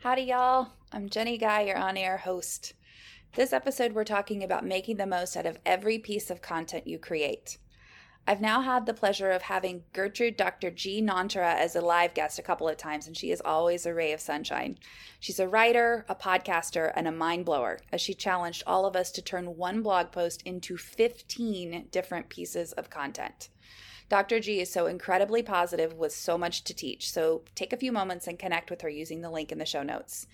Howdy, y'all. I'm Jenny Guy, your on air host. This episode, we're talking about making the most out of every piece of content you create. I've now had the pleasure of having Gertrude Dr. G. Nonterah as a live guest a couple of times, and she is always a ray of sunshine. She's a writer, a podcaster, and a mind blower, as she challenged all of us to turn one blog post into 15 different pieces of content. Dr. G is so incredibly positive with so much to teach, so take a few moments and connect with her using the link in the show notes.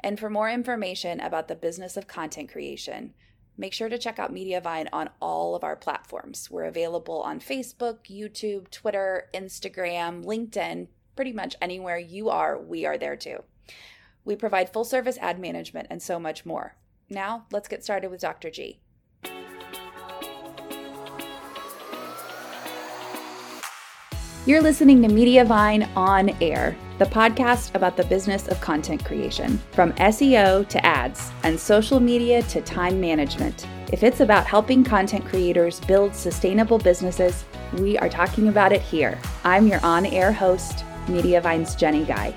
And for more information about the business of content creation, Make sure to check out Mediavine on all of our platforms. We're available on Facebook, YouTube, Twitter, Instagram, LinkedIn, pretty much anywhere you are, we are there too. We provide full service ad management and so much more. Now, let's get started with Dr. G. You're listening to Mediavine On Air, the podcast about the business of content creation, from SEO to ads and social media to time management. If it's about helping content creators build sustainable businesses, we are talking about it here. I'm your on air host, Mediavine's Jenny Guy.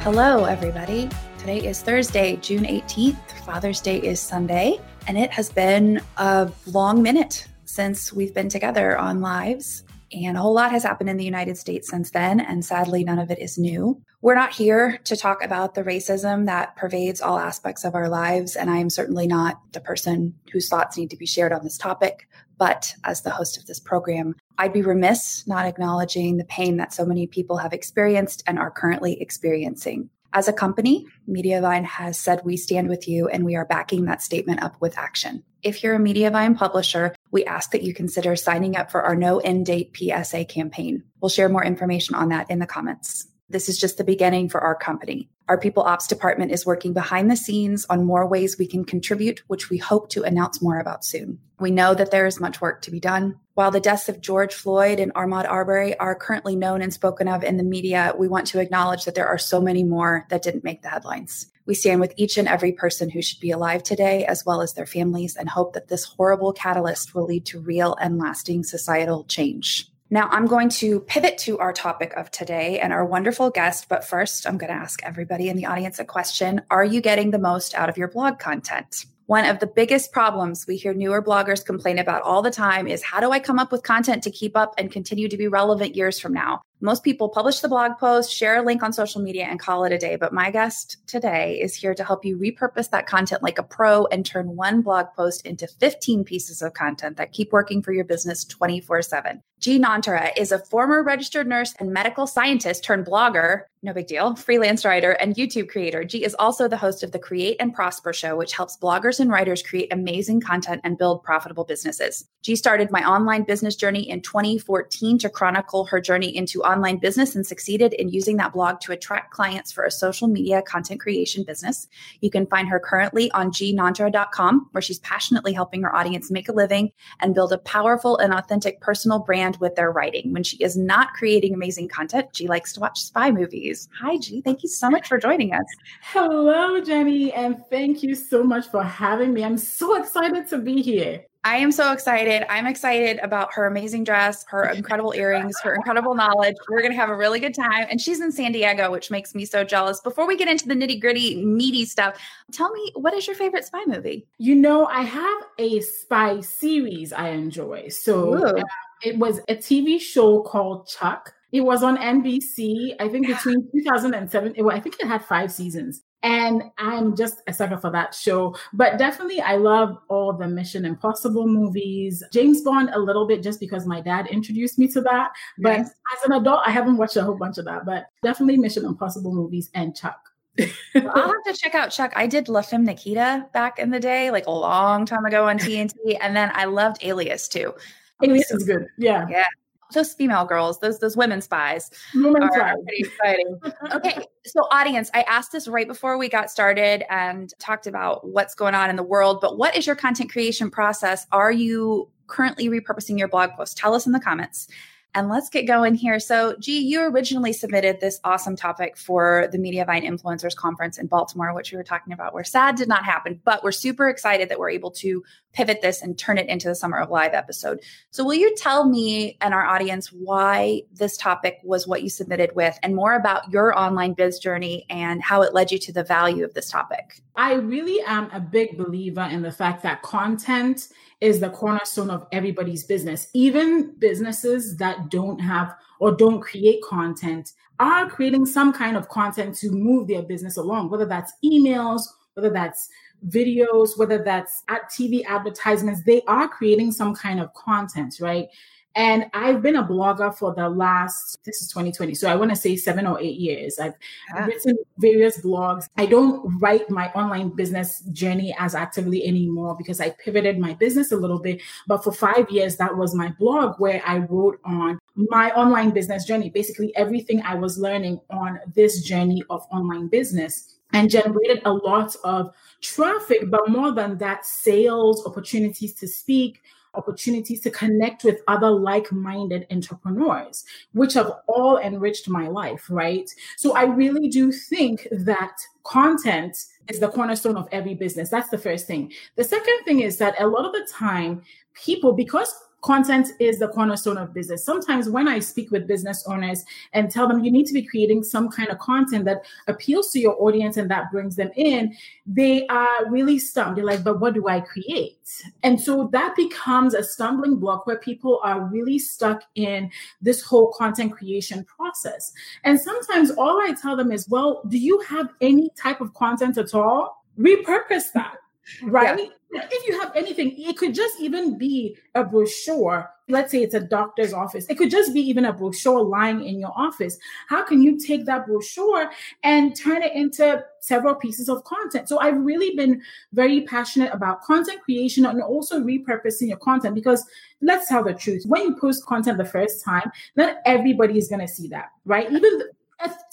Hello, everybody. Today is Thursday, June 18th. Father's Day is Sunday. And it has been a long minute since we've been together on lives. And a whole lot has happened in the United States since then. And sadly, none of it is new. We're not here to talk about the racism that pervades all aspects of our lives. And I am certainly not the person whose thoughts need to be shared on this topic. But as the host of this program, I'd be remiss not acknowledging the pain that so many people have experienced and are currently experiencing. As a company, Mediavine has said we stand with you and we are backing that statement up with action. If you're a Mediavine publisher, we ask that you consider signing up for our no end date PSA campaign. We'll share more information on that in the comments. This is just the beginning for our company. Our people ops department is working behind the scenes on more ways we can contribute, which we hope to announce more about soon. We know that there is much work to be done. While the deaths of George Floyd and Ahmaud Arbery are currently known and spoken of in the media, we want to acknowledge that there are so many more that didn't make the headlines. We stand with each and every person who should be alive today, as well as their families, and hope that this horrible catalyst will lead to real and lasting societal change. Now, I'm going to pivot to our topic of today and our wonderful guest. But first, I'm going to ask everybody in the audience a question Are you getting the most out of your blog content? One of the biggest problems we hear newer bloggers complain about all the time is how do I come up with content to keep up and continue to be relevant years from now? Most people publish the blog post, share a link on social media, and call it a day. But my guest today is here to help you repurpose that content like a pro and turn one blog post into 15 pieces of content that keep working for your business 24 7. G. Nonterah is a former registered nurse and medical scientist turned blogger, no big deal, freelance writer, and YouTube creator. G is also the host of the Create and Prosper show, which helps bloggers and writers create amazing content and build profitable businesses. G started my online business journey in 2014 to chronicle her journey into online business and succeeded in using that blog to attract clients for a social media content creation business. You can find her currently on gnantra.com, where she's passionately helping her audience make a living and build a powerful and authentic personal brand with their writing. When she is not creating amazing content, she likes to watch spy movies. Hi, G. Thank you so much for joining us. Hello, Jenny, and thank you so much for having me. I'm so excited to be here. I am so excited. I'm excited about her amazing dress, her incredible earrings, her incredible knowledge. We're going to have a really good time. And she's in San Diego, which makes me so jealous. Before we get into the nitty gritty, meaty stuff, tell me what is your favorite spy movie? You know, I have a spy series I enjoy. So uh, it was a TV show called Chuck. It was on NBC, I think between 2007, it, I think it had five seasons. And I'm just a sucker for that show. But definitely, I love all the Mission Impossible movies. James Bond a little bit just because my dad introduced me to that. But as an adult, I haven't watched a whole bunch of that. But definitely Mission Impossible movies and Chuck. well, I'll have to check out Chuck. I did La Femme Nikita back in the day, like a long time ago on TNT. and then I loved Alias too. Alias is good. Yeah. Yeah those female girls, those those women spies, women are spies. pretty exciting. okay, so audience, I asked this right before we got started and talked about what's going on in the world. But what is your content creation process? Are you currently repurposing your blog post? Tell us in the comments. And let's get going here. So, G, you originally submitted this awesome topic for the Mediavine Influencers Conference in Baltimore, which we were talking about. We're sad did not happen, but we're super excited that we're able to pivot this and turn it into the Summer of Live episode. So, will you tell me and our audience why this topic was what you submitted with and more about your online biz journey and how it led you to the value of this topic? I really am a big believer in the fact that content is the cornerstone of everybody's business. Even businesses that don't have or don't create content are creating some kind of content to move their business along, whether that's emails, whether that's videos, whether that's at TV advertisements, they are creating some kind of content, right? And I've been a blogger for the last, this is 2020. So I want to say seven or eight years. I've yeah. written various blogs. I don't write my online business journey as actively anymore because I pivoted my business a little bit. But for five years, that was my blog where I wrote on my online business journey, basically everything I was learning on this journey of online business and generated a lot of traffic, but more than that, sales opportunities to speak, opportunities to connect with other like minded entrepreneurs, which have all enriched my life, right? So I really do think that content is the cornerstone of every business. That's the first thing. The second thing is that a lot of the time, people, because content is the cornerstone of business. Sometimes when I speak with business owners and tell them you need to be creating some kind of content that appeals to your audience and that brings them in, they are really stumped. They're like, but what do I create? And so that becomes a stumbling block where people are really stuck in this whole content creation process. And sometimes all I tell them is, well, do you have any type of content at all? Repurpose that right? Yeah. If you have anything, it could just even be a brochure. Let's say it's a doctor's office. It could just be even a brochure lying in your office. How can you take that brochure and turn it into several pieces of content? So I've really been very passionate about content creation and also repurposing your content because let's tell the truth. When you post content the first time, not everybody is going to see that, right? Even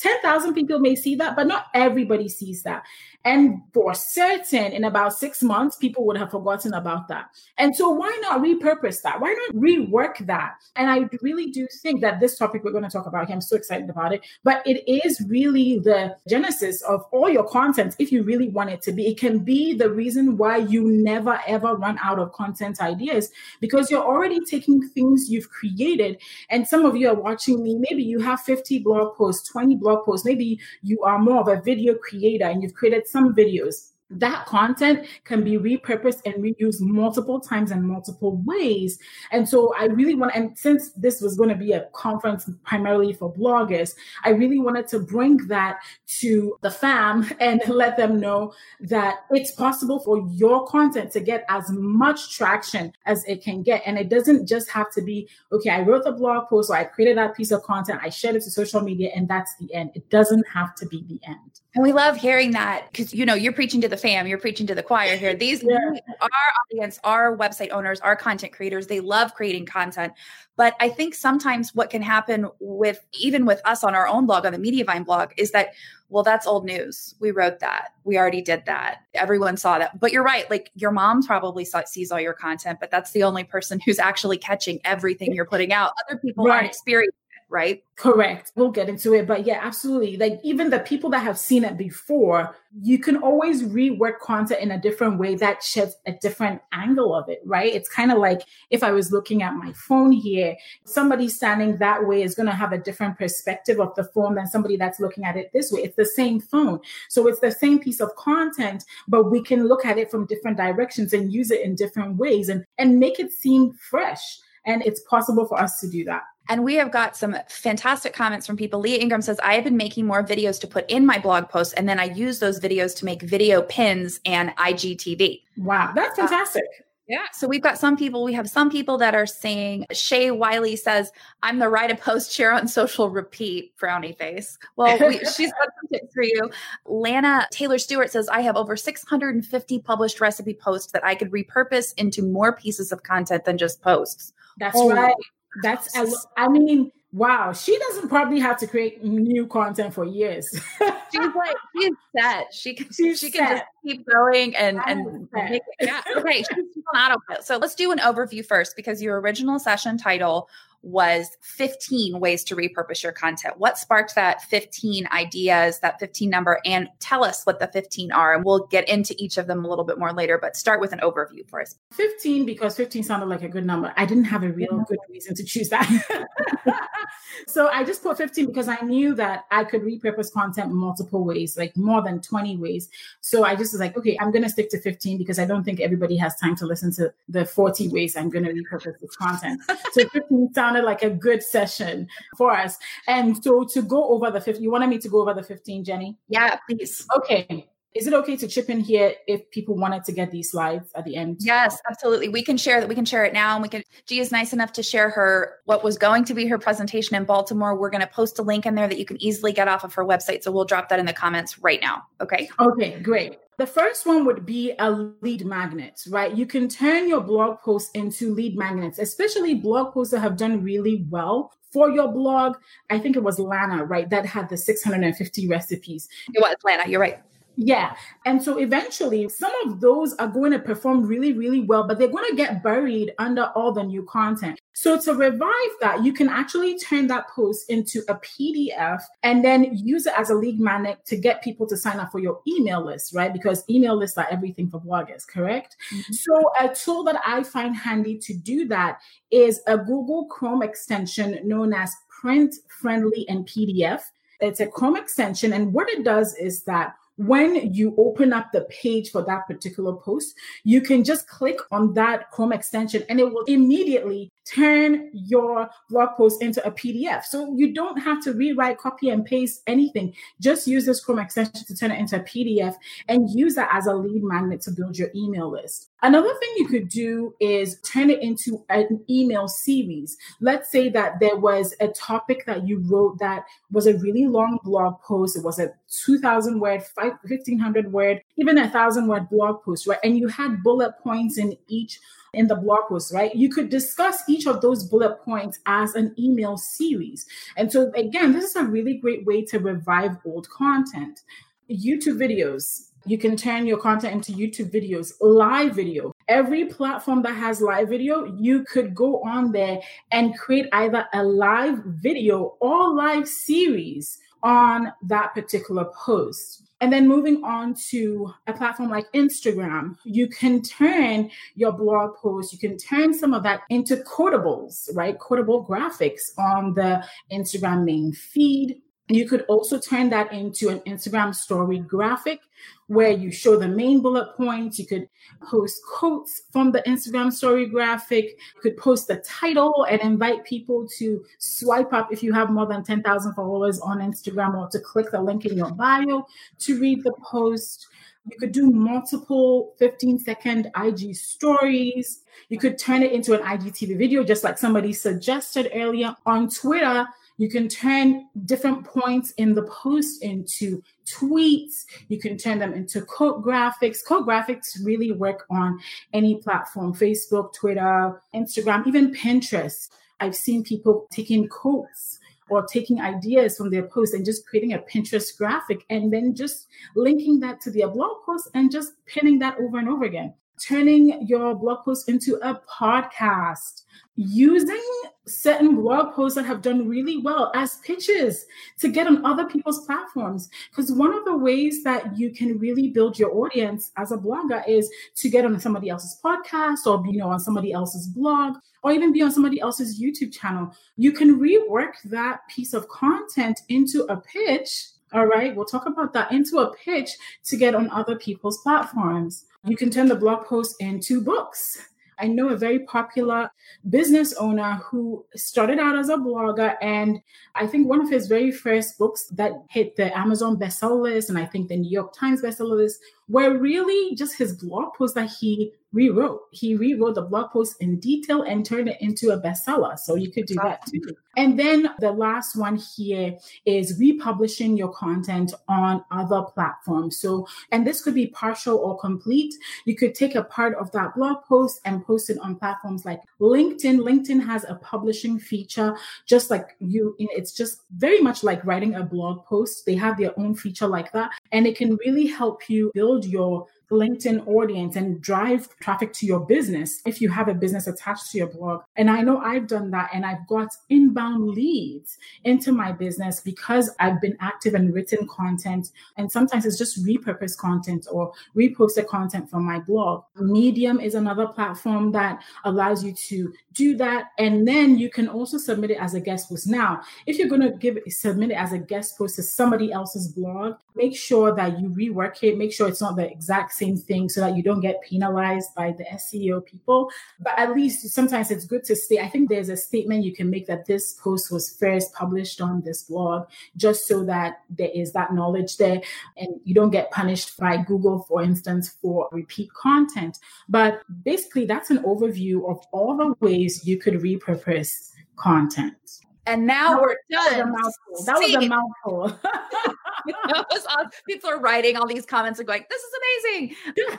10,000 people may see that, but not everybody sees that. And for certain, in about six months, people would have forgotten about that. And so, why not repurpose that? Why not rework that? And I really do think that this topic we're going to talk about here, I'm so excited about it, but it is really the genesis of all your content if you really want it to be. It can be the reason why you never ever run out of content ideas because you're already taking things you've created. And some of you are watching me, maybe you have 50 blog posts, 20 blog posts, maybe you are more of a video creator and you've created some videos that content can be repurposed and reused multiple times and multiple ways. And so I really want, and since this was going to be a conference primarily for bloggers, I really wanted to bring that to the fam and let them know that it's possible for your content to get as much traction as it can get. And it doesn't just have to be, okay, I wrote the blog post or I created that piece of content, I shared it to social media, and that's the end. It doesn't have to be the end. And we love hearing that because, you know, you're preaching to the fam, you're preaching to the choir here. These yeah. our audience, our website owners, our content creators, they love creating content. But I think sometimes what can happen with even with us on our own blog, on the Mediavine blog, is that, well, that's old news. We wrote that. We already did that. Everyone saw that. But you're right. Like your mom probably saw, sees all your content, but that's the only person who's actually catching everything you're putting out. Other people right. aren't experiencing right? Correct. We'll get into it. But yeah, absolutely. Like even the people that have seen it before, you can always rework content in a different way that sheds a different angle of it, right? It's kind of like if I was looking at my phone here, somebody standing that way is going to have a different perspective of the phone than somebody that's looking at it this way. It's the same phone. So it's the same piece of content, but we can look at it from different directions and use it in different ways and, and make it seem fresh. And it's possible for us to do that. And we have got some fantastic comments from people. Leah Ingram says, I have been making more videos to put in my blog posts, and then I use those videos to make video pins and IGTV. Wow, that's uh, fantastic. Uh, yeah. So we've got some people, we have some people that are saying, Shay Wiley says, I'm the write a post, share on social, repeat, frowny face. Well, we, she's got some tips for you. Lana Taylor Stewart says, I have over 650 published recipe posts that I could repurpose into more pieces of content than just posts. That's oh, right. That's, I mean, wow, she doesn't probably have to create new content for years. she's like, she's set. She can, she's she can set. just keep going and, and make it, yeah. Okay. She's on autopilot. So let's do an overview first because your original session title was 15 ways to repurpose your content. What sparked that 15 ideas, that 15 number? And tell us what the 15 are. And we'll get into each of them a little bit more later, but start with an overview for us. 15, because 15 sounded like a good number. I didn't have a real good reason to choose that. so I just put 15 because I knew that I could repurpose content multiple ways, like more than 20 ways. So I just was like, okay, I'm going to stick to 15 because I don't think everybody has time to listen to the 40 ways I'm going to repurpose this content. so 15 sounded like a good session for us. And so to go over the 15, you wanted me to go over the 15, Jenny? Yeah, please. Okay. Is it okay to chip in here if people wanted to get these slides at the end? Yes, absolutely. We can share that. We can share it now, and we can. G is nice enough to share her what was going to be her presentation in Baltimore. We're going to post a link in there that you can easily get off of her website. So we'll drop that in the comments right now. Okay. Okay, great. The first one would be a lead magnet, right? You can turn your blog posts into lead magnets, especially blog posts that have done really well for your blog. I think it was Lana, right? That had the 650 recipes. It was Lana, you're right. Yeah. And so eventually, some of those are going to perform really, really well, but they're going to get buried under all the new content. So to revive that, you can actually turn that post into a PDF and then use it as a lead magnet to get people to sign up for your email list, right? Because email lists are everything for bloggers, correct? Mm-hmm. So a tool that I find handy to do that is a Google Chrome extension known as Print Friendly and PDF. It's a Chrome extension. And what it does is that when you open up the page for that particular post, you can just click on that Chrome extension and it will immediately turn your blog post into a PDF. So you don't have to rewrite, copy, and paste anything. Just use this Chrome extension to turn it into a PDF and use that as a lead magnet to build your email list. Another thing you could do is turn it into an email series. Let's say that there was a topic that you wrote that was a really long blog post. It was a 2000 word, 1500 word, even a thousand word blog post, right? And you had bullet points in each in the blog post, right? You could discuss each of those bullet points as an email series. And so, again, this is a really great way to revive old content. YouTube videos. You can turn your content into YouTube videos, live video. Every platform that has live video, you could go on there and create either a live video or live series on that particular post. And then moving on to a platform like Instagram, you can turn your blog posts, you can turn some of that into quotables, right? Quotable graphics on the Instagram main feed. You could also turn that into an Instagram story graphic where you show the main bullet points. You could post quotes from the Instagram story graphic. You could post the title and invite people to swipe up if you have more than 10,000 followers on Instagram or to click the link in your bio to read the post. You could do multiple 15 second IG stories. You could turn it into an IGTV video, just like somebody suggested earlier on Twitter. You can turn different points in the post into tweets. You can turn them into quote graphics. Quote graphics really work on any platform Facebook, Twitter, Instagram, even Pinterest. I've seen people taking quotes or taking ideas from their posts and just creating a Pinterest graphic and then just linking that to their blog post and just pinning that over and over again. Turning your blog post into a podcast using certain blog posts that have done really well as pitches to get on other people's platforms. Because one of the ways that you can really build your audience as a blogger is to get on somebody else's podcast or you know on somebody else's blog or even be on somebody else's YouTube channel. You can rework that piece of content into a pitch. All right, we'll talk about that into a pitch to get on other people's platforms. You can turn the blog post into books I know a very popular business owner who started out as a blogger. And I think one of his very first books that hit the Amazon bestseller list and I think the New York Times bestseller list were really just his blog post that he rewrote. He rewrote the blog post in detail and turned it into a bestseller. So you could do that too. And then the last one here is republishing your content on other platforms. So, and this could be partial or complete. You could take a part of that blog post and post it on platforms like LinkedIn. LinkedIn has a publishing feature, just like you, it's just very much like writing a blog post. They have their own feature like that. And it can really help you build your LinkedIn audience and drive traffic to your business if you have a business attached to your blog. And I know I've done that and I've got inbound leads into my business because I've been active and written content. And sometimes it's just repurposed content or reposted content from my blog. Medium is another platform that allows you to do that. And then you can also submit it as a guest post. Now, if you're going to give it, submit it as a guest post to somebody else's blog, make sure that you rework it. Make sure it's not the exact same thing so that you don't get penalized by the SEO people. But at least sometimes it's good to stay. I think there's a statement you can make that this post was first published on this blog, just so that there is that knowledge there and you don't get punished by Google, for instance, for repeat content. But basically, that's an overview of all the ways you could repurpose content. And now we're done. That was a mouthful. That was a mouthful. that was awesome. People are writing all these comments and going, "This is amazing."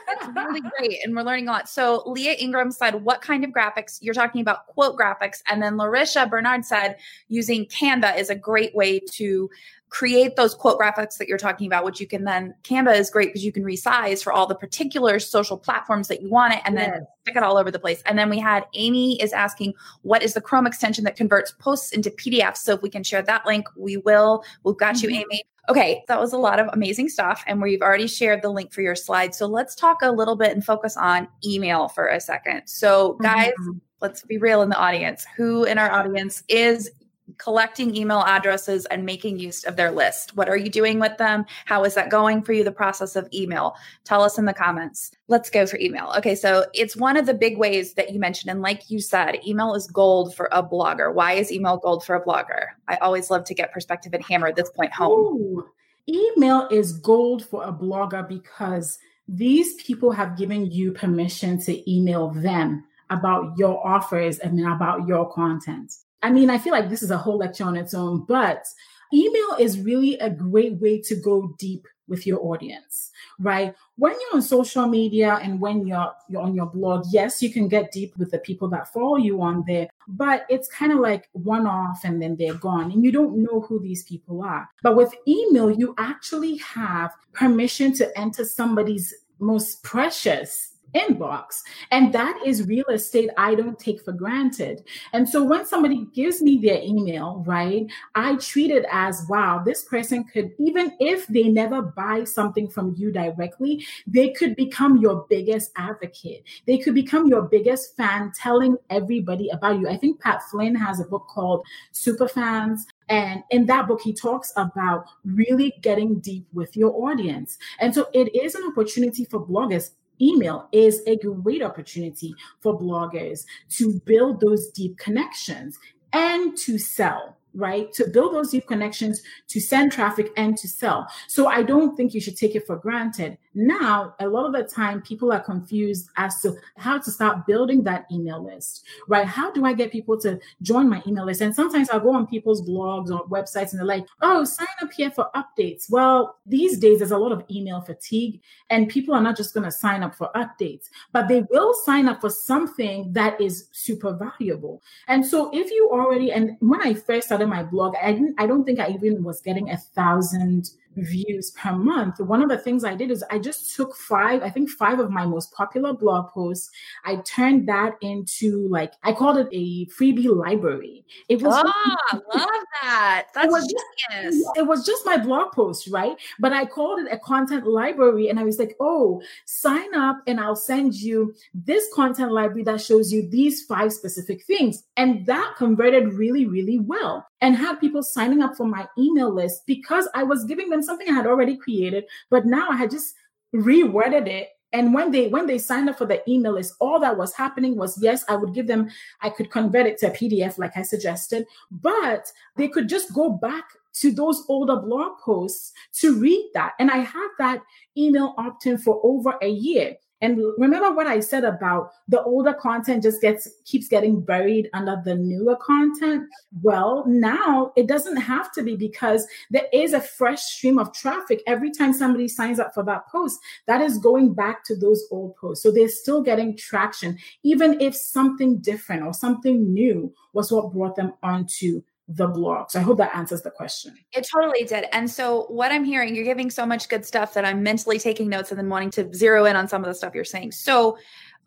That's really great, and we're learning a lot. So Leah Ingram said, "What kind of graphics?" You're talking about quote graphics, and then Larisha Bernard said, "Using Canva is a great way to." Create those quote graphics that you're talking about, which you can then Canva is great because you can resize for all the particular social platforms that you want it and yes. then stick it all over the place. And then we had Amy is asking, what is the Chrome extension that converts posts into PDFs? So if we can share that link, we will. We've got mm-hmm. you, Amy. Okay, that was a lot of amazing stuff. And we've already shared the link for your slide. So let's talk a little bit and focus on email for a second. So, guys, mm-hmm. let's be real in the audience. Who in our audience is collecting email addresses and making use of their list. What are you doing with them? How is that going for you, the process of email? Tell us in the comments. Let's go for email. Okay, so it's one of the big ways that you mentioned. And like you said, email is gold for a blogger. Why is email gold for a blogger? I always love to get perspective and hammer this point home. Ooh, email is gold for a blogger because these people have given you permission to email them about your offers and about your content. I mean, I feel like this is a whole lecture on its own, but email is really a great way to go deep with your audience, right? When you're on social media and when you're you're on your blog, yes, you can get deep with the people that follow you on there, but it's kind of like one off and then they're gone and you don't know who these people are. But with email, you actually have permission to enter somebody's most precious inbox. And that is real estate I don't take for granted. And so when somebody gives me their email, right, I treat it as wow, this person could, even if they never buy something from you directly, they could become your biggest advocate. They could become your biggest fan, telling everybody about you. I think Pat Flynn has a book called Superfans. And in that book, he talks about really getting deep with your audience. And so it is an opportunity for bloggers email is a great opportunity for bloggers to build those deep connections and to sell right? To build those deep connections, to send traffic and to sell. So I don't think you should take it for granted. Now, a lot of the time, people are confused as to how to start building that email list, right? How do I get people to join my email list? And sometimes I'll go on people's blogs or websites and they're like, oh, sign up here for updates. Well, these days, there's a lot of email fatigue, and people are not just going to sign up for updates, but they will sign up for something that is super valuable. And so if you already, and when I first started my blog, I didn't, I don't think I even was getting a thousand views per month, one of the things I did is I just took five, I think five of my most popular blog posts. I turned that into like, I called it a freebie library. It was, oh, love that. That's it was, just, it was just my blog post, right? But I called it a content library and I was like, oh, sign up and I'll send you this content library that shows you these five specific things. And that converted really, really well and had people signing up for my email list because I was giving them something I had already created, but now I had just reworded it. And when they when they signed up for the email list, all that was happening was yes, I would give them, I could convert it to a PDF like I suggested, but they could just go back to those older blog posts to read that. And I had that email opt-in for over a year. And remember what I said about the older content just gets keeps getting buried under the newer content? Well, now it doesn't have to be because there is a fresh stream of traffic every time somebody signs up for that post that is going back to those old posts. So they're still getting traction even if something different or something new was what brought them onto the blog. So I hope that answers the question. It totally did. And so what I'm hearing, you're giving so much good stuff that I'm mentally taking notes and then wanting to zero in on some of the stuff you're saying. So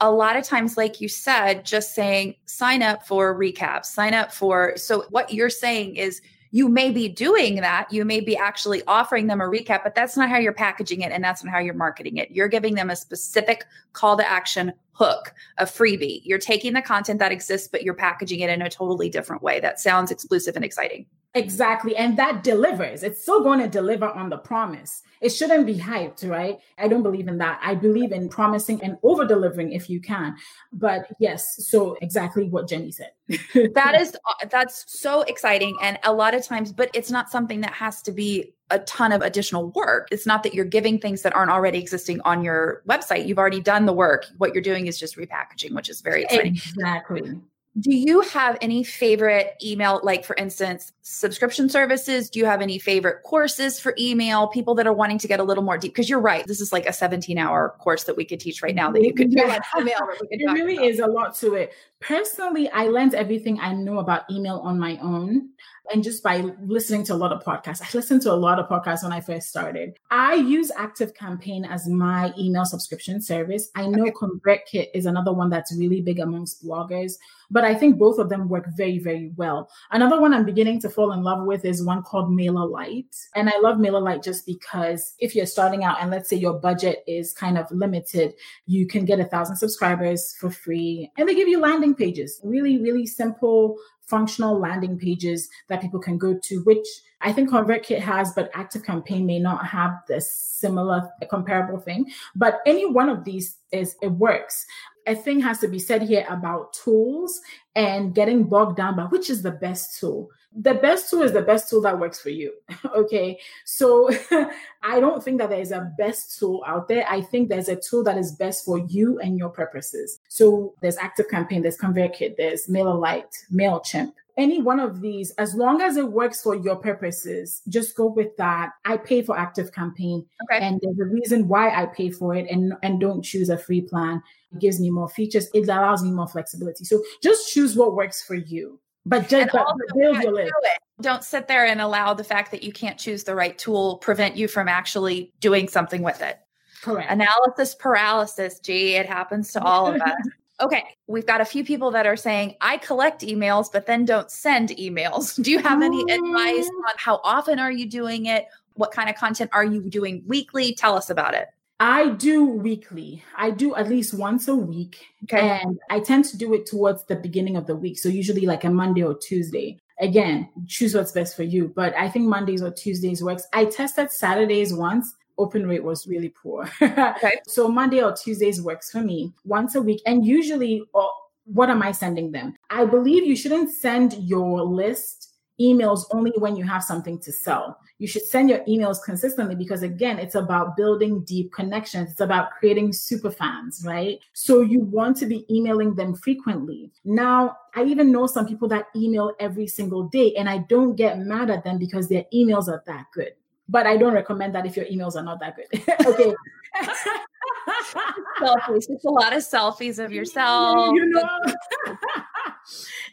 a lot of times, like you said, just saying sign up for recaps, sign up for. So what you're saying is you may be doing that. You may be actually offering them a recap, but that's not how you're packaging it and that's not how you're marketing it. You're giving them a specific call to action hook, a freebie. You're taking the content that exists, but you're packaging it in a totally different way. That sounds exclusive and exciting. Exactly. And that delivers. It's still going to deliver on the promise. It shouldn't be hyped, right? I don't believe in that. I believe in promising and over delivering if you can. But yes, so exactly what Jenny said. that is uh, that's so exciting and a lot of times but it's not something that has to be a ton of additional work. It's not that you're giving things that aren't already existing on your website. You've already done the work. What you're doing is just repackaging, which is very exciting. Exactly. Do you have any favorite email, like for instance, subscription services? Do you have any favorite courses for email? People that are wanting to get a little more deep? Because you're right, this is like a 17 hour course that we could teach right now that you could do on email. It really about. is a lot to it. Personally, I learned everything I know about email on my own and just by listening to a lot of podcasts. I listened to a lot of podcasts when I first started. I use Active Campaign as my email subscription service. I know okay. ConvertKit is another one that's really big amongst bloggers, but I think both of them work very, very well. Another one I'm beginning to fall in love with is one called MailerLite. And I love MailerLite just because if you're starting out and let's say your budget is kind of limited, you can get a thousand subscribers for free and they give you landing pages, really, really simple functional landing pages that people can go to, which I think ConvertKit has, but Active Campaign may not have this similar comparable thing. But any one of these is it works. A thing has to be said here about tools and getting bogged down by which is the best tool the best tool is the best tool that works for you. okay. So I don't think that there is a best tool out there. I think there's a tool that is best for you and your purposes. So there's Active Campaign, there's ConvertKit, there's MailerLite, MailChimp. Any one of these, as long as it works for your purposes, just go with that. I pay for Active Campaign. Okay. And there's a reason why I pay for it and, and don't choose a free plan. It gives me more features. It allows me more flexibility. So just choose what works for you. But just but build your list. Do Don't sit there and allow the fact that you can't choose the right tool prevent you from actually doing something with it. Correct. Analysis paralysis, G, it happens to all of us. Okay, we've got a few people that are saying, I collect emails, but then don't send emails. Do you have any advice oh. on how often are you doing it? What kind of content are you doing weekly? Tell us about it. I do weekly. I do at least once a week. Okay. And I tend to do it towards the beginning of the week. So usually like a Monday or Tuesday. Again, choose what's best for you. But I think Mondays or Tuesdays works. I tested Saturdays once. Open rate was really poor. okay. So Monday or Tuesdays works for me once a week. And usually, oh, what am I sending them? I believe you shouldn't send your list emails only when you have something to sell. You should send your emails consistently because again, it's about building deep connections. It's about creating super fans, right? So you want to be emailing them frequently. Now, I even know some people that email every single day and I don't get mad at them because their emails are that good. But I don't recommend that if your emails are not that good. okay. selfies. It's a lot of selfies of yourself. You know.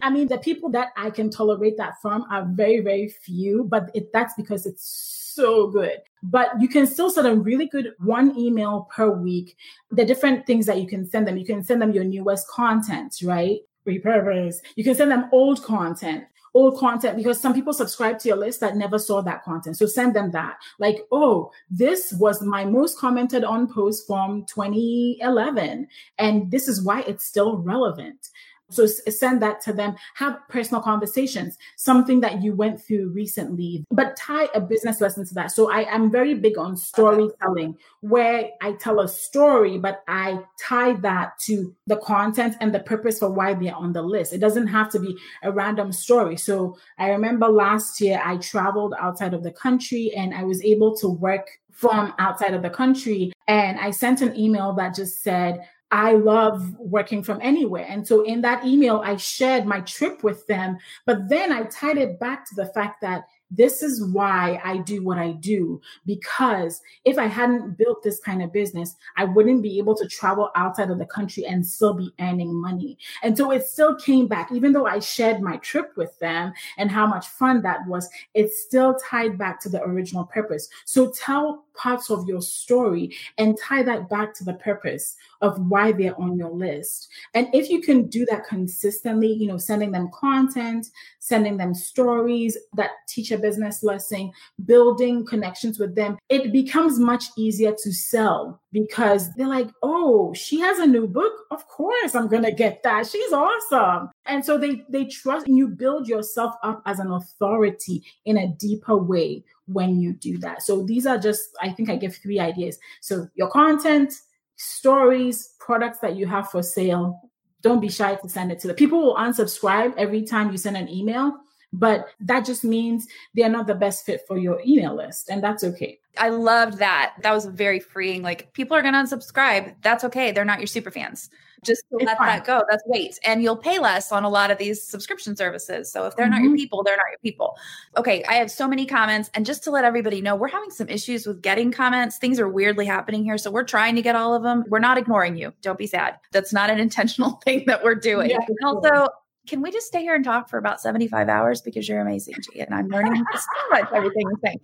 I mean, the people that I can tolerate that from are very, very few, but it, that's because it's so good. But you can still send them really good one email per week. The different things that you can send them, you can send them your newest content, right? Repurpose. You can send them old content old content because some people subscribe to your list that never saw that content. So send them that. Like, oh, this was my most commented on post from 2011. And this is why it's still relevant. So send that to them. Have personal conversations, something that you went through recently, but tie a business lesson to that. So I am very big on storytelling where I tell a story, but I tie that to the content and the purpose for why they're on the list. It doesn't have to be a random story. So I remember last year I traveled outside of the country and I was able to work from outside of the country. And I sent an email that just said, I love working from anywhere. And so in that email, I shared my trip with them, but then I tied it back to the fact that this is why I do what I do. Because if I hadn't built this kind of business, I wouldn't be able to travel outside of the country and still be earning money. And so it still came back, even though I shared my trip with them and how much fun that was, it still tied back to the original purpose. So tell parts of your story and tie that back to the purpose of why they're on your list. And if you can do that consistently, you know, sending them content, sending them stories that teach a business lesson, building connections with them, it becomes much easier to sell because they're like, oh, she has a new book. Of course, I'm to get that. She's awesome. And so they, they trust and you build yourself up as an authority in a deeper way when you do that. So these are just, I think I give three ideas. So your content, stories, products that you have for sale, don't be shy to send it to them. People will unsubscribe every time you send an email, but that just means they're not the best fit for your email list, and that's okay. I loved that. That was very freeing. Like people are going to unsubscribe. That's okay. They're not your super fans. Just to let fine. that go. That's weight. And you'll pay less on a lot of these subscription services. So if they're mm-hmm. not your mm-hmm. people, they're not your people. Okay. I have so many comments. And just to let everybody know, we're having some issues with getting comments. Things are weirdly happening here. So we're trying to get all of them. We're not ignoring you. Don't be sad. That's not an intentional thing that we're doing. Yeah, also, can we just stay here and talk for about 75 hours because you're amazing, G, and I'm learning so much everything you're saying.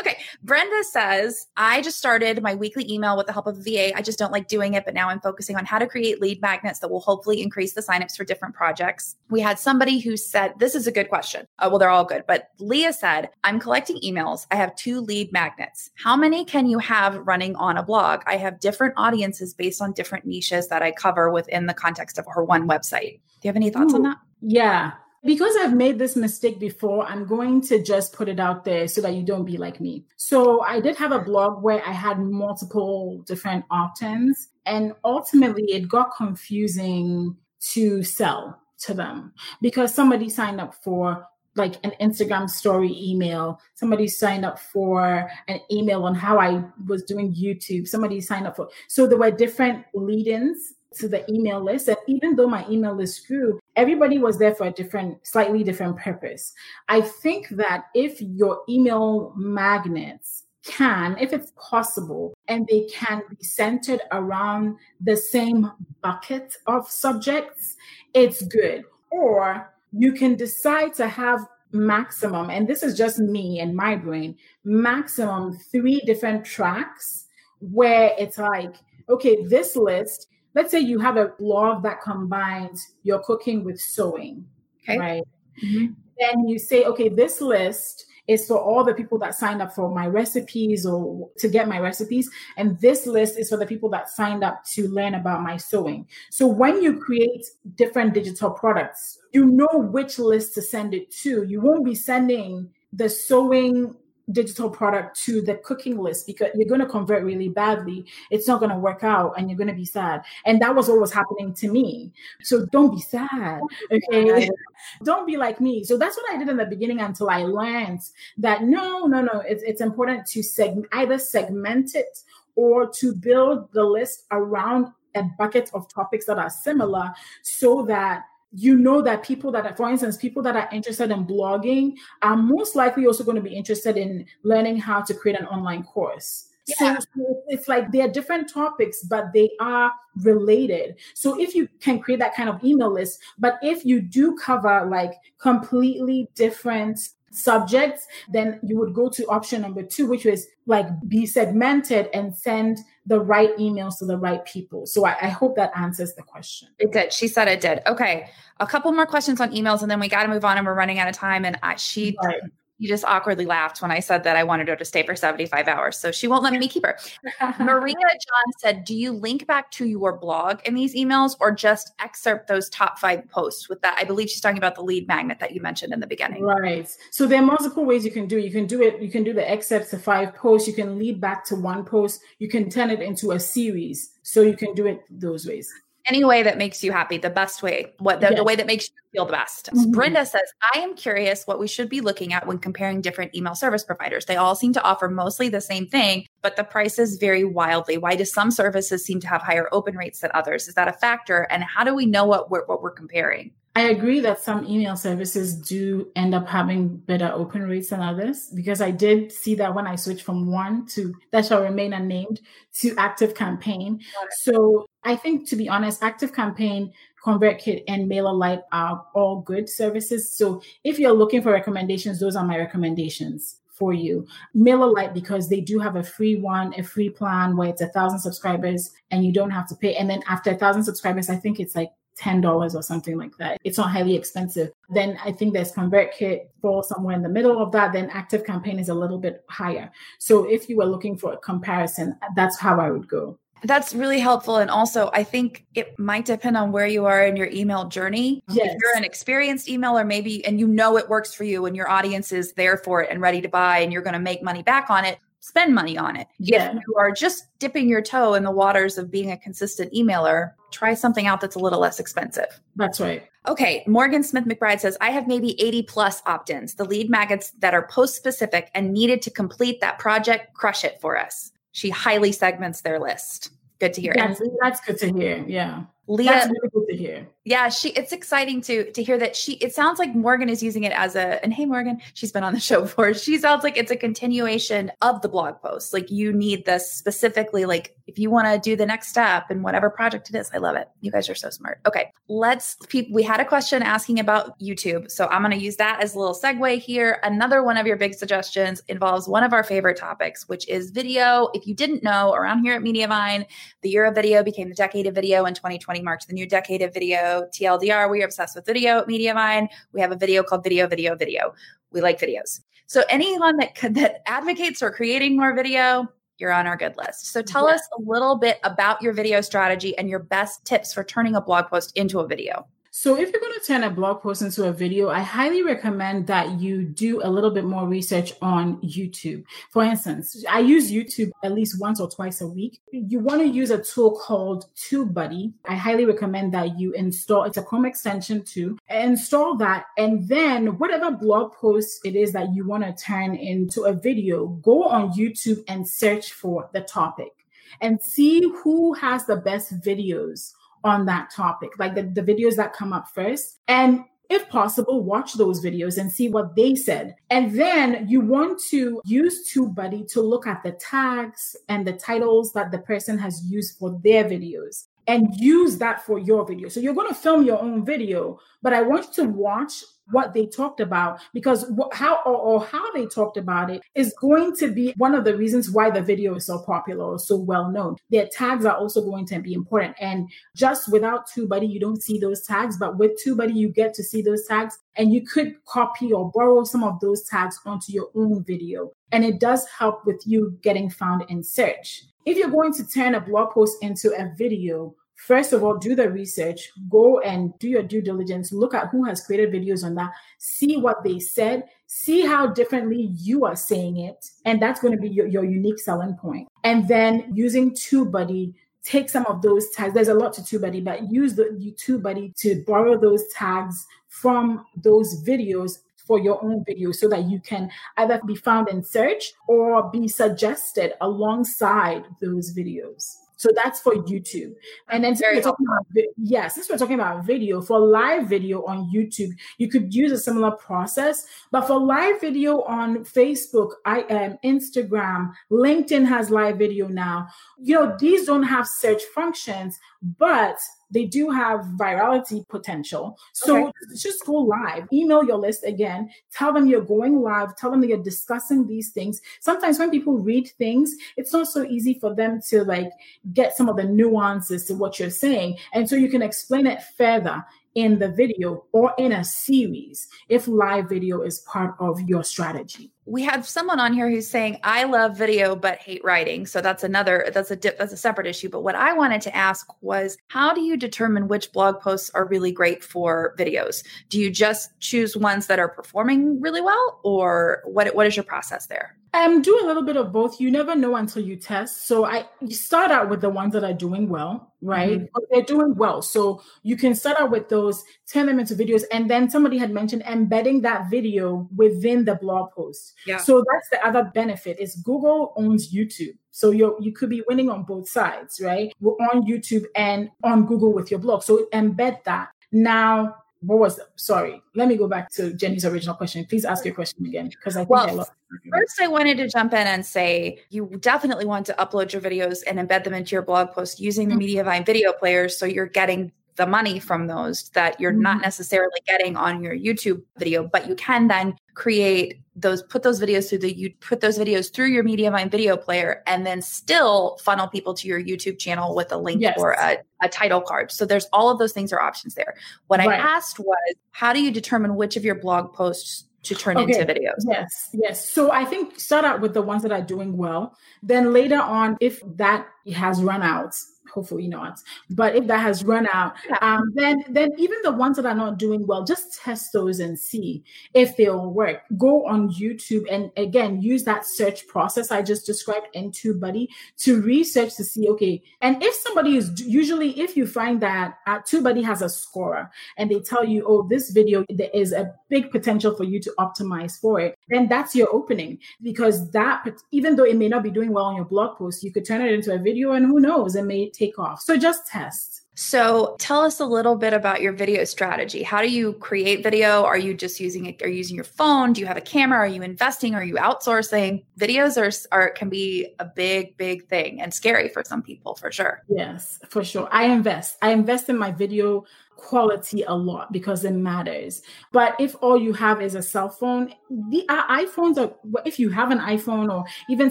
Okay. Brenda says, I just started my weekly email with the help of VA. I just don't like doing it, but now I'm focusing on how to create lead magnets that will hopefully increase the signups for different projects. We had somebody who said, This is a good question. Uh, well, they're all good, but Leah said, I'm collecting emails. I have two lead magnets. How many can you have running on a blog? I have different audiences based on different niches that I cover within the context of her one website. Do you have any thoughts Ooh, on that? Yeah. Because I've made this mistake before, I'm going to just put it out there so that you don't be like me. So I did have a blog where I had multiple different opt-ins and ultimately it got confusing to sell to them because somebody signed up for like an Instagram story email. Somebody signed up for an email on how I was doing YouTube. Somebody signed up for. So there were different lead ins to the email list. And even though my email list grew, everybody was there for a different, slightly different purpose. I think that if your email magnets can, if it's possible, and they can be centered around the same bucket of subjects, it's good. Or you can decide to have maximum, and this is just me and my brain, maximum three different tracks where it's like, okay, this list let's say you have a blog that combines your cooking with sewing, okay. right? Mm-hmm. Then you say, okay, this list is for all the people that signed up for my recipes or to get my recipes. And this list is for the people that signed up to learn about my sewing. So when you create different digital products, you know which list to send it to. You won't be sending the sewing digital product to the cooking list because you're going to convert really badly. It's not going to work out and you're going to be sad. And that was what was happening to me. So don't be sad. Okay. don't be like me. So that's what I did in the beginning until I learned that no, no, no, it's, it's important to seg- either segment it or to build the list around a bucket of topics that are similar so that you know that people that are, for instance, people that are interested in blogging are most likely also going to be interested in learning how to create an online course. Yeah. So, so it's like they're different topics, but they are related. So if you can create that kind of email list, but if you do cover like completely different subjects, then you would go to option number two, which was like be segmented and send the right emails to the right people. So I, I, hope that answers the question. It did. She said it did. Okay. A couple more questions on emails and then we got to move on and we're running out of time. And I, she right you just awkwardly laughed when I said that I wanted her to stay for 75 hours. So she won't let me keep her. Maria John said, Do you link back to your blog in these emails or just excerpt those top five posts with that? I believe she's talking about the lead magnet that you mentioned in the beginning. Right. So there are multiple ways you can do it. You can do it, you can do the excerpts to five posts, you can lead back to one post, you can turn it into a series. So you can do it those ways any way that makes you happy, the best way, what the, yes. the way that makes you feel the best. Mm-hmm. Brenda says, I am curious what we should be looking at when comparing different email service providers. They all seem to offer mostly the same thing, but the prices vary wildly. Why do some services seem to have higher open rates than others? Is that a factor? And how do we know what we're, what we're comparing? I agree that some email services do end up having better open rates than others because I did see that when I switched from one to that shall remain unnamed to Active Campaign. So I think, to be honest, Active Campaign, ConvertKit, and MailerLite are all good services. So if you're looking for recommendations, those are my recommendations for you. MailerLite because they do have a free one, a free plan where it's a thousand subscribers and you don't have to pay. And then after a thousand subscribers, I think it's like $10 or something like that. It's not highly expensive. Then I think there's ConvertKit for somewhere in the middle of that. Then Active Campaign is a little bit higher. So if you were looking for a comparison, that's how I would go. That's really helpful. And also, I think it might depend on where you are in your email journey. Yes. If you're an experienced emailer, maybe, and you know it works for you and your audience is there for it and ready to buy and you're going to make money back on it, spend money on it. Yeah. If you are just dipping your toe in the waters of being a consistent emailer, try something out that's a little less expensive. That's right. Okay, Morgan Smith McBride says, I have maybe 80 plus opt ins, the lead magnets that are post specific and needed to complete that project, crush it for us. She highly segments their list. Good to hear. That's, that's good to hear. Yeah. Leah, that's really good to hear. Yeah, she. It's exciting to to hear that she. It sounds like Morgan is using it as a. And hey, Morgan, she's been on the show before. She sounds like it's a continuation of the blog post. Like you need this specifically. Like if you want to do the next step in whatever project it is, I love it. You guys are so smart. Okay, let's. We had a question asking about YouTube, so I'm going to use that as a little segue here. Another one of your big suggestions involves one of our favorite topics, which is video. If you didn't know, around here at Mediavine, the year of video became the decade of video in 2020 marks the new decade of video. TLDR, we are obsessed with video at Mediavine. We have a video called Video, Video, Video. We like videos. So anyone that that advocates for creating more video, you're on our good list. So tell yeah. us a little bit about your video strategy and your best tips for turning a blog post into a video. So, if you're going to turn a blog post into a video, I highly recommend that you do a little bit more research on YouTube. For instance, I use YouTube at least once or twice a week. You want to use a tool called TubeBuddy. I highly recommend that you install, it's a Chrome extension too. Install that. And then, whatever blog post it is that you want to turn into a video, go on YouTube and search for the topic and see who has the best videos on that topic, like the, the videos that come up first. And if possible, watch those videos and see what they said. And then you want to use TubeBuddy to look at the tags and the titles that the person has used for their videos and use that for your video. So you're going to film your own video, but I want you to watch what they talked about because how or, or, how they talked about it is going to be one of the reasons why the video is so popular or so well known. Their tags are also going to be important. And just without TubeBuddy, you don't see those tags, but with TubeBuddy, you get to see those tags and you could copy or borrow some of those tags onto your own video. And it does help with you getting found in search. If you're going to turn a blog post into a video, first of all, do the research, go and do your due diligence, look at who has created videos on that, see what they said, see how differently you are saying it. And that's going to be your, your unique selling point. And then using TubeBuddy, take some of those tags. There's a lot to TubeBuddy, but use the TubeBuddy to borrow those tags from those videos for your own video so that you can either be found in search or be suggested alongside those videos. So that's for YouTube. And then since we're talking about, yeah, since we're talking about video, for live video on YouTube, you could use a similar process. But for live video on Facebook, I am um, Instagram, LinkedIn has live video now. You know, these don't have search functions, but they do have virality potential. So okay. just go live, email your list again, tell them you're going live, tell them that you're discussing these things. Sometimes when people read things, it's not so easy for them to like get some of the nuances to what you're saying. And so you can explain it further in the video or in a series if live video is part of your strategy we have someone on here who's saying i love video but hate writing so that's another that's a that's a separate issue but what i wanted to ask was how do you determine which blog posts are really great for videos do you just choose ones that are performing really well or what what is your process there um, do a little bit of both. You never know until you test. So I you start out with the ones that are doing well, right? Mm-hmm. They're doing well. So you can start out with those, turn them into videos, and then somebody had mentioned embedding that video within the blog post. Yeah. So that's the other benefit is Google owns YouTube. So you you could be winning on both sides, right? We're on YouTube and on Google with your blog. So embed that. Now what was sorry let me go back to jenny's original question please ask your question again because i think well, I lost first i wanted to jump in and say you definitely want to upload your videos and embed them into your blog post using the mm-hmm. mediavine video players so you're getting the money from those that you're mm-hmm. not necessarily getting on your YouTube video, but you can then create those, put those videos through the, you put those videos through your Mediavine video player and then still funnel people to your YouTube channel with a link yes. or a, a, title card. So there's all of those things are options there. What right. I asked was, how do you determine which of your blog posts to turn okay. into videos. Yes, yes. So I think start out with the ones that are doing well. Then later on, if that has run out, hopefully not. But if that has run out, yeah. um, then then even the ones that are not doing well, just test those and see if they'll work. Go on YouTube and again use that search process I just described in TubeBuddy to research to see okay. And if somebody is usually if you find that uh, TubeBuddy has a scorer and they tell you oh this video there is a big potential for you to optimize for it, then that's your opening because that even though it may not be doing well on your blog post, you could turn it into a video and who knows it may take off. So just test. So tell us a little bit about your video strategy. How do you create video? Are you just using it? Are you using your phone? Do you have a camera? Are you investing? Are you outsourcing? Videos are, are can be a big, big thing and scary for some people for sure. Yes, for sure. I invest. I invest in my video quality a lot because it matters. But if all you have is a cell phone, the iPhones are, if you have an iPhone or even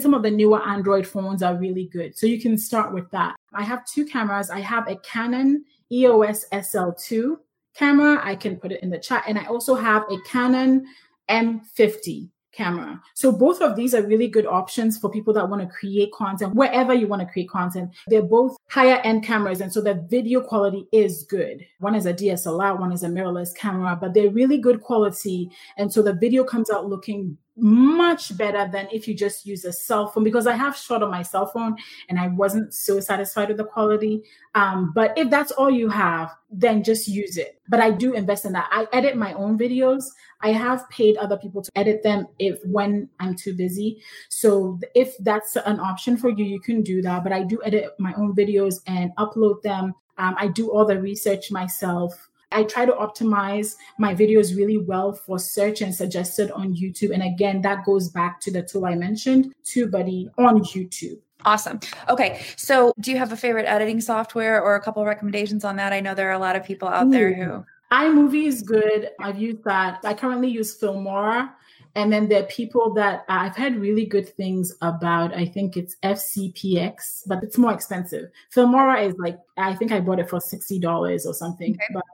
some of the newer Android phones are really good. So you can start with that. I have two cameras. I have a Canon EOS SL2 camera. I can put it in the chat. And I also have a Canon M50 camera. So both of these are really good options for people that want to create content wherever you want to create content. They're both higher end cameras. And so the video quality is good. One is a DSLR, one is a mirrorless camera, but they're really good quality. And so the video comes out looking much better than if you just use a cell phone because I have shot on my cell phone and I wasn't so satisfied with the quality. Um, but if that's all you have, then just use it. But I do invest in that. I edit my own videos. I have paid other people to edit them if when I'm too busy. So if that's an option for you, you can do that. But I do edit my own videos and upload them. Um, I do all the research myself. I try to optimize my videos really well for search and suggested on YouTube. And again, that goes back to the tool I mentioned, TubeBuddy on YouTube. Awesome. Okay. So, do you have a favorite editing software or a couple of recommendations on that? I know there are a lot of people out there who. iMovie is good. I've used that. I currently use Filmora. And then there are people that uh, I've heard really good things about. I think it's FCPX, but it's more expensive. Filmora is like, I think I bought it for $60 or something. Okay. But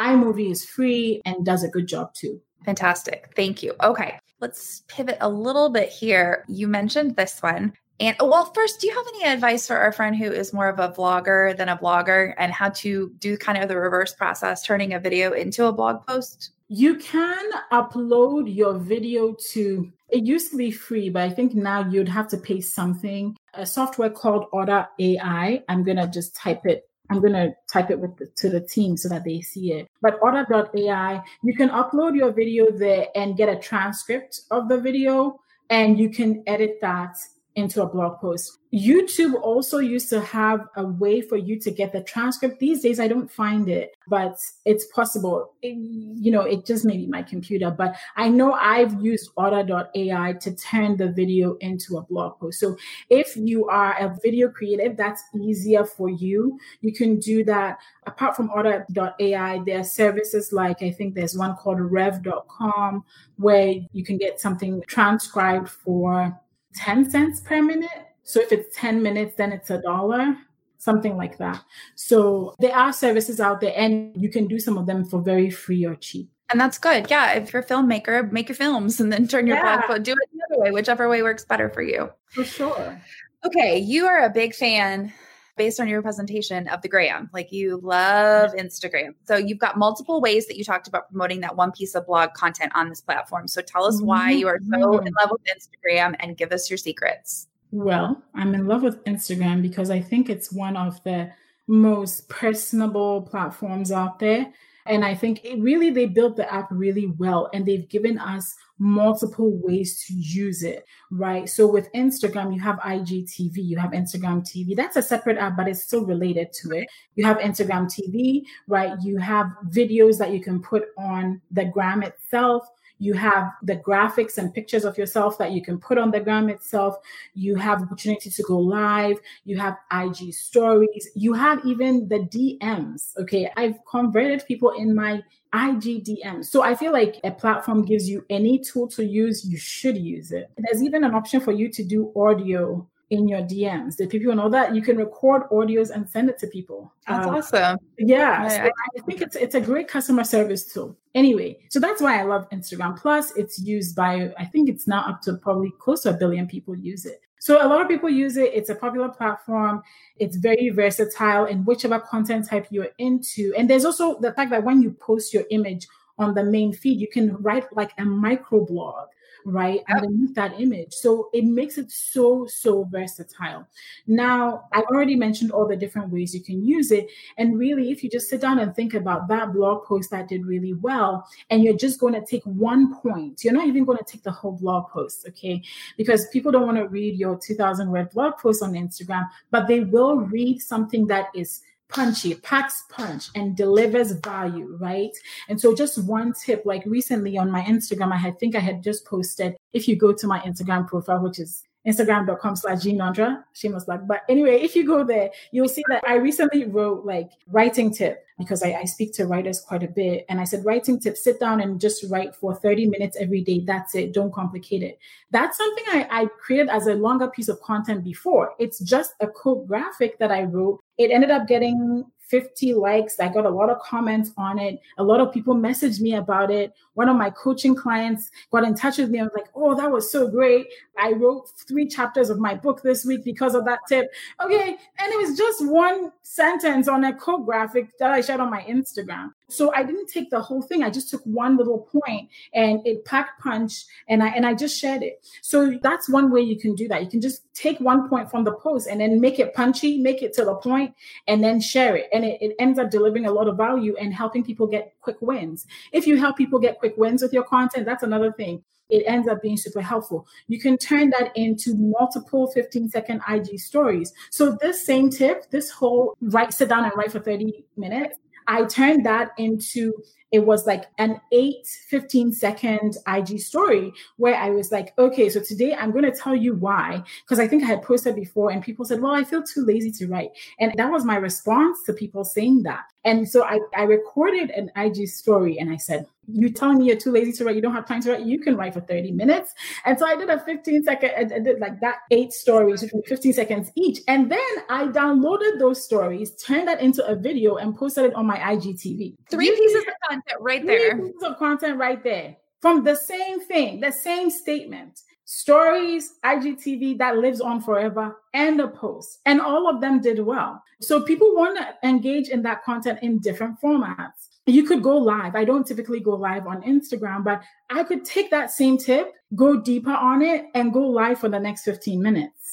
iMovie is free and does a good job too. Fantastic. Thank you. Okay. Let's pivot a little bit here. You mentioned this one. And oh, well, first, do you have any advice for our friend who is more of a vlogger than a blogger and how to do kind of the reverse process, turning a video into a blog post? You can upload your video to, it used to be free, but I think now you'd have to pay something. A software called Otter AI. I'm going to just type it I'm going to type it with the, to the team so that they see it. But Otter.ai, you can upload your video there and get a transcript of the video and you can edit that into a blog post. YouTube also used to have a way for you to get the transcript. These days, I don't find it, but it's possible. It, you know, it just may be my computer, but I know I've used Otter.ai to turn the video into a blog post. So if you are a video creative, that's easier for you. You can do that. Apart from Otter.ai, there are services like I think there's one called Rev.com where you can get something transcribed for 10 cents per minute. So if it's 10 minutes, then it's a dollar, something like that. So there are services out there and you can do some of them for very free or cheap. And that's good. Yeah. If you're a filmmaker, make your films and then turn your yeah. blog, do it the other way, whichever way works better for you. For sure. Okay. You are a big fan based on your presentation of the gram. Like you love Instagram. So you've got multiple ways that you talked about promoting that one piece of blog content on this platform. So tell us why you are so in mm-hmm. love with Instagram and give us your secrets. Well, I'm in love with Instagram because I think it's one of the most personable platforms out there. And I think it really they built the app really well and they've given us multiple ways to use it, right? So with Instagram, you have IGTV, you have Instagram TV. That's a separate app, but it's still related to it. You have Instagram TV, right? You have videos that you can put on the gram itself. You have the graphics and pictures of yourself that you can put on the gram itself. You have opportunity to go live. You have IG stories. You have even the DMs. Okay. I've converted people in my IG DMs. So I feel like a platform gives you any tool to use, you should use it. There's even an option for you to do audio in your DMs. Did people know that you can record audios and send it to people? That's um, awesome. Yeah, so I think it's it's a great customer service tool. Anyway, so that's why I love Instagram. Plus, it's used by I think it's now up to probably close to a billion people use it. So a lot of people use it. It's a popular platform. It's very versatile in whichever content type you're into. And there's also the fact that when you post your image on the main feed, you can write like a micro blog right? Yep. Underneath that image. So it makes it so, so versatile. Now, I already mentioned all the different ways you can use it. And really, if you just sit down and think about that blog post that did really well, and you're just going to take one point, you're not even going to take the whole blog post, okay? Because people don't want to read your 2000 word blog post on Instagram, but they will read something that is punchy, packs punch, and delivers value, right? And so, just one tip like recently on my Instagram, I had, think I had just posted, if you go to my Instagram profile, which is instagram.com slash gnonterah, shameless plug. But anyway, if you go there, you'll see that I recently wrote like writing tip because I, I, speak to writers quite a bit. And I said, writing tip, sit down and just write for 30 minutes every day. That's it. Don't complicate it. That's something I, I created as a longer piece of content before. It's just a quote graphic that I wrote. It ended up getting 50 likes. I got a lot of comments on it. A lot of people messaged me about it. One of my coaching clients got in touch with me and was like, Oh, that was so great. I wrote three chapters of my book this week because of that tip. Okay. And it was just one sentence on a code graphic that I shared on my Instagram. So I didn't take the whole thing. I just took one little point and it packed punch and I and I just shared it. So that's one way you can do that. You can just take one point from the post and then make it punchy, make it to the point, and then share it. And it, it ends up delivering a lot of value and helping people get quick wins. If you help people get quick wins with your content, that's another thing it ends up being super helpful. You can turn that into multiple 15 second IG stories. So this same tip, this whole write, sit down and write for 30 minutes, I turned that into it was like an 8 15 second IG story where I was like, okay, so today I'm going to tell you why. Because I think I had posted before and people said, well, I feel too lazy to write. And that was my response to people saying that. And so I, I recorded an IG story and I said, you telling me you're too lazy to write, you don't have time to write, you can write for 30 minutes. And so I did a 15 second, I did like that eight stories, 15 seconds each. And then I downloaded those stories, turned that into a video and posted it on my IGTV. Three pieces of content right there. Three pieces of content right there from the same thing, the same statement stories, IGTV that lives on forever, and a post. And all of them did well. So people want to engage in that content in different formats. You could go live. I don't typically go live on Instagram, but I could take that same tip, go deeper on it, and go live for the next 15 minutes.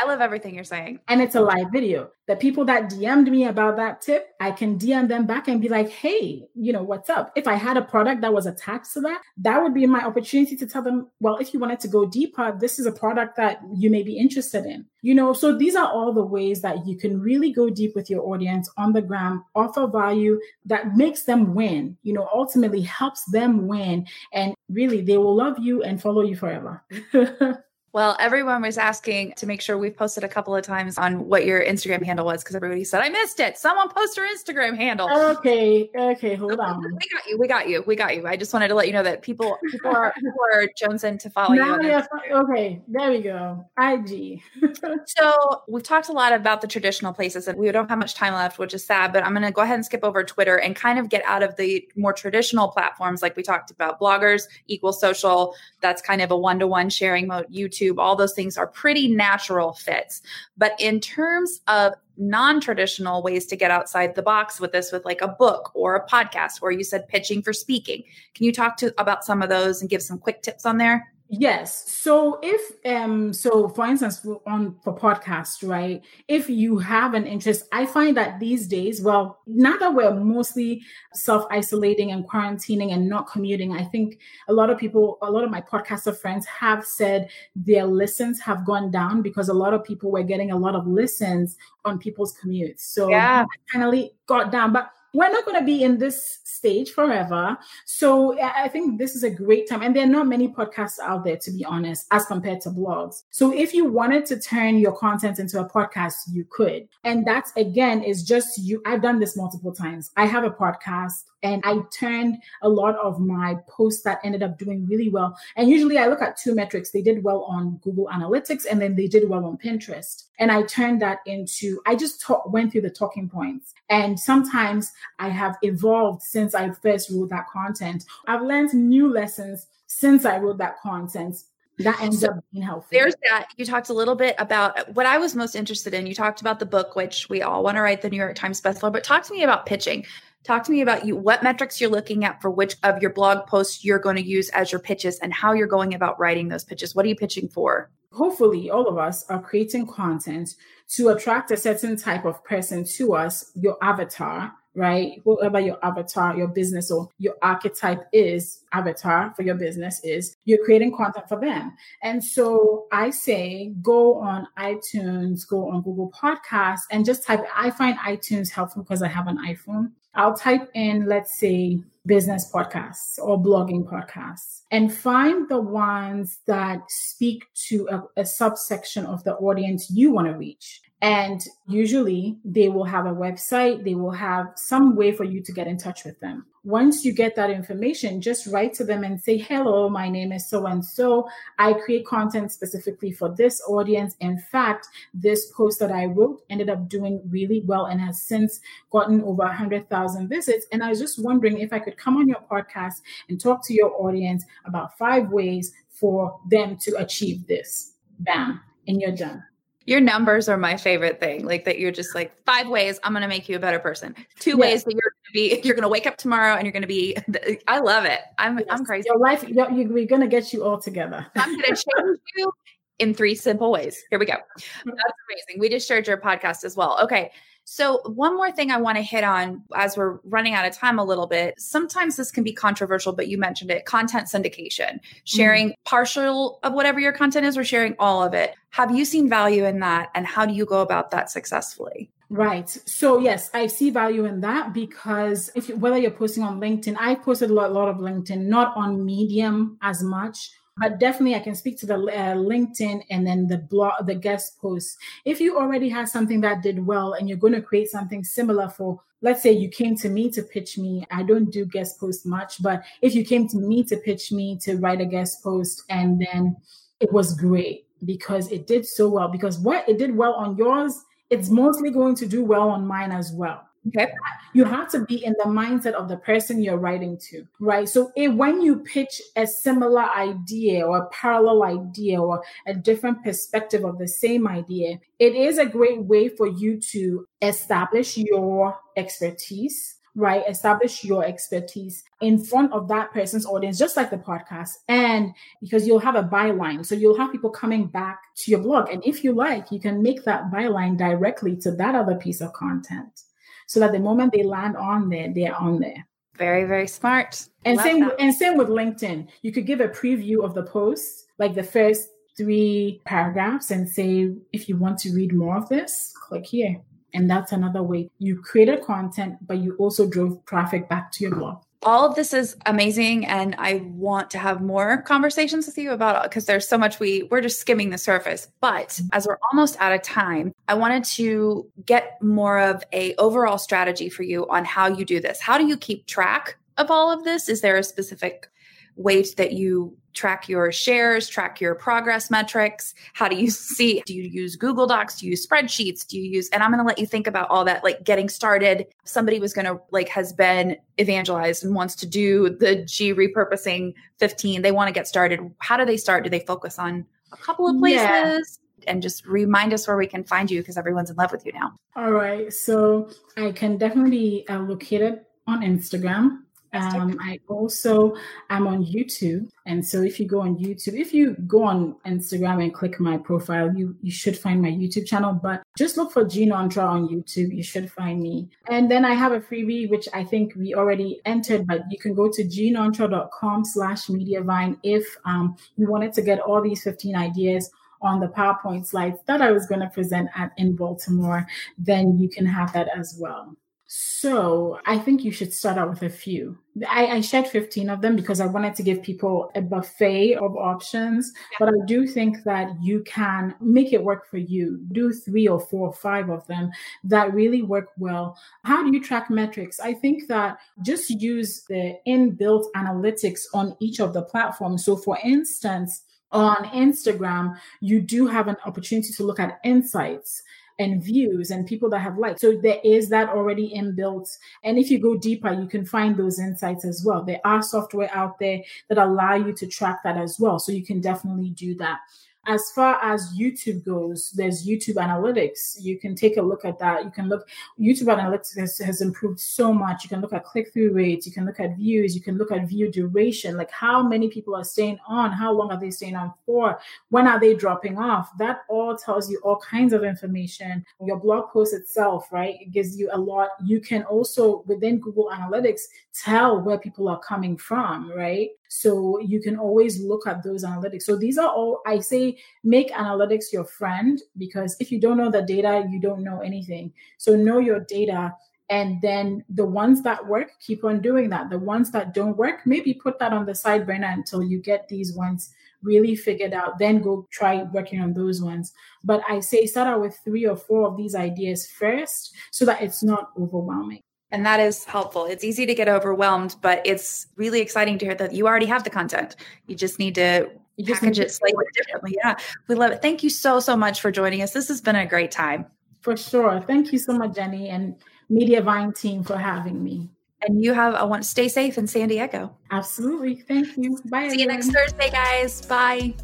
I love everything you're saying. And it's a live video. The people that DM'd me about that tip, I can DM them back and be like, hey, you know, what's up? If I had a product that was attached to that, that would be my opportunity to tell them, well, if you wanted to go deeper, this is a product that you may be interested in. You know, so these are all the ways that you can really go deep with your audience on the gram, offer value that makes them win, you know, ultimately helps them win. And really, they will love you and follow you forever. Well, everyone was asking to make sure we've posted a couple of times on what your Instagram handle was because everybody said, I missed it. Someone post your Instagram handle. Okay. Okay. Hold on. We got you. We got you. We got you. I just wanted to let you know that people people are people are jonesing to follow now you. okay. There we go. IG. so we've talked a lot about the traditional places and we don't have much time left, which is sad, but I'm gonna go ahead and skip over Twitter and kind of get out of the more traditional platforms like we talked about. Bloggers, equal social, that's kind of a one-to-one sharing mode, YouTube YouTube, all those things are pretty natural fits. But in terms of non traditional ways to get outside the box with this, with like a book or a podcast, or you said pitching for speaking, can you talk to about some of those and give some quick tips on there? Yes. So if um so for instance on for podcast, right? If you have an interest, I find that these days, well, now that we're mostly self-isolating and quarantining and not commuting, I think a lot of people, a lot of my podcaster friends have said their listens have gone down because a lot of people were getting a lot of listens on people's commutes. So yeah. finally got down. But we're not going to be in this stage forever. So I think this is a great time. And there are not many podcasts out there, to be honest, as compared to blogs. So if you wanted to turn your content into a podcast, you could. And that's again is just you. I've done this multiple times. I have a podcast and I turned a lot of my posts that ended up doing really well. And usually I look at two metrics. They did well on Google Analytics and then they did well on Pinterest. And I turned that into, I just talk, went through the talking points. And sometimes I have evolved since I first wrote that content. I've learned new lessons since I wrote that content that ends so up being helpful. There's that. You talked a little bit about what I was most interested in. You talked about the book, which we all want to write the New York Times bestseller, but talk to me about pitching. Talk to me about you, what metrics you're looking at for which of your blog posts you're going to use as your pitches and how you're going about writing those pitches. What are you pitching for? Hopefully, all of us are creating content to attract a certain type of person to us, your avatar, right? Whoever your avatar, your business or your archetype is, avatar for your business is, you're creating content for them. And so I say go on iTunes, go on Google Podcasts, and just type. I find iTunes helpful because I have an iPhone. I'll type in, let's say, business podcasts or blogging podcasts and find the ones that speak to a, a subsection of the audience you want to reach. And usually they will have a website, they will have some way for you to get in touch with them. Once you get that information, just write to them and say, Hello, my name is so and so. I create content specifically for this audience. In fact, this post that I wrote ended up doing really well and has since gotten over 100,000 visits. And I was just wondering if I could come on your podcast and talk to your audience about five ways for them to achieve this. Bam, and you're done. Your numbers are my favorite thing. Like that you're just like five ways I'm going to make you a better person. Two ways that you're going to be you're going to wake up tomorrow and you're going to be I love it. I'm yes. I'm crazy. Your life you're, we're going to get you all together. I'm going to change you in three simple ways. Here we go. That's amazing. We just shared your podcast as well. Okay. So, one more thing I want to hit on as we're running out of time a little bit. Sometimes this can be controversial, but you mentioned it content syndication, sharing mm-hmm. partial of whatever your content is or sharing all of it. Have you seen value in that? And how do you go about that successfully? Right. So yes, I see value in that because if whether you're posting on LinkedIn, I posted a lot, a lot of LinkedIn, not on Medium as much but definitely I can speak to the uh, LinkedIn and then the blog, the guest posts. If you already have something that did well and you're going to create something similar for, let's say you came to me to pitch me. I don't do guest posts much, but if you came to me to pitch me to write a guest post and then it was great because it did so well because what it did well on yours, it's mostly going to do well on mine as well. Okay. You have to be in the mindset of the person you're writing to, right? So if, when you pitch a similar idea or a parallel idea or a different perspective of the same idea, it is a great way for you to establish your expertise right? Establish your expertise in front of that person's audience, just like the podcast. And because you'll have a byline. So you'll have people coming back to your blog. And if you like, you can make that byline directly to that other piece of content so that the moment they land on there, they're on there. Very, very smart. And Love same that. and same with LinkedIn. You could give a preview of the post, like the first three paragraphs, and say, if you want to read more of this, click here. And that's another way. You created content, but you also drove traffic back to your blog all of this is amazing and i want to have more conversations with you about it because there's so much we we're just skimming the surface. But mm-hmm. as we're almost out of time i wanted to get more of a overall strategy for you on how you do this. How do you keep track of all of this? Is there a specific way that you track your shares, track your progress metrics? How do you see? Do you use Google Docs? Do you use spreadsheets? Do you use, and I'm going to let you think about all that, like getting started. Somebody was going to, like, has been evangelized and wants to do the G repurposing 15. They want to get started. How do they start? Do they focus on a couple of places? Yeah and just remind us where we can find you because everyone's in love with you now. All right. So I can definitely be uh, located on Instagram Um, I also am on YouTube, and so if you go on YouTube, if you go on Instagram and click my profile, you you should find my YouTube channel. But just look for G Nonterah on YouTube. You should find me. And then I have a freebie which I think we already entered, but you can go to gnonterah.com slash mediavine if um, you wanted to get all these 15 ideas on the PowerPoint slides that I was going to present at in Baltimore, then you can have that as well. So I think you should start out with a few. I, I, shared 15 of them because I wanted to give people a buffet of options. But I do think that you can make it work for you. Do three or four or five of them that really work well. How do you track metrics? I think that just use the inbuilt analytics on each of the platforms. So for instance, on Instagram, you do have an opportunity to look at insights and views and people that have liked. So there is that already inbuilt. And if you go deeper, you can find those insights as well. There are software out there that allow you to track that as well. So you can definitely do that as far as YouTube goes, there's YouTube Analytics. You can take a look at that. You can look, YouTube Analytics has, has improved so much. You can look at click through rates, you can look at views, you can look at view duration, like how many people are staying on, how long are they staying on for, when are they dropping off. That all tells you all kinds of information. Your blog post itself, right? It gives you a lot. You can also, within Google Analytics, tell where people are coming from, right? So you can always look at those analytics. So these are all, I say, make analytics your friend because if you don't know the data, you don't know anything. So know your data. And then the ones that work, keep on doing that. The ones that don't work, maybe put that on the side burner until you get these ones really figured out. Then go try working on those ones. But I say start out with three or four of these ideas first so that it's not overwhelming. And that is helpful. It's easy to get overwhelmed, but it's really exciting to hear that you already have the content. You just need to you just package it slightly differently. Yeah, we love it. Thank you so, so much for joining us. This has been a great time. For sure. Thank you so much, Jenny, and Mediavine team for having me. And you have, I want to stay safe in San Diego. Absolutely. Thank you. Bye. See everyone. you next Thursday, guys. Bye.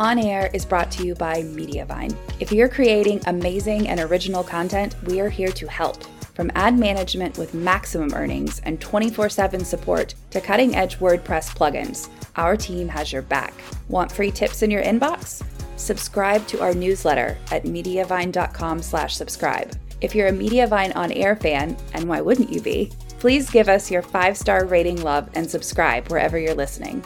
On Air is brought to you by Mediavine. If you're creating amazing and original content, we are here to help. From ad management with maximum earnings and 24 7 support to cutting edge WordPress plugins, our team has your back. Want free tips in your inbox? Subscribe to our newsletter at mediavine.com slash subscribe. If you're a Mediavine on air fan, and why wouldn't you be? Please give us your five star rating love and subscribe wherever you're listening.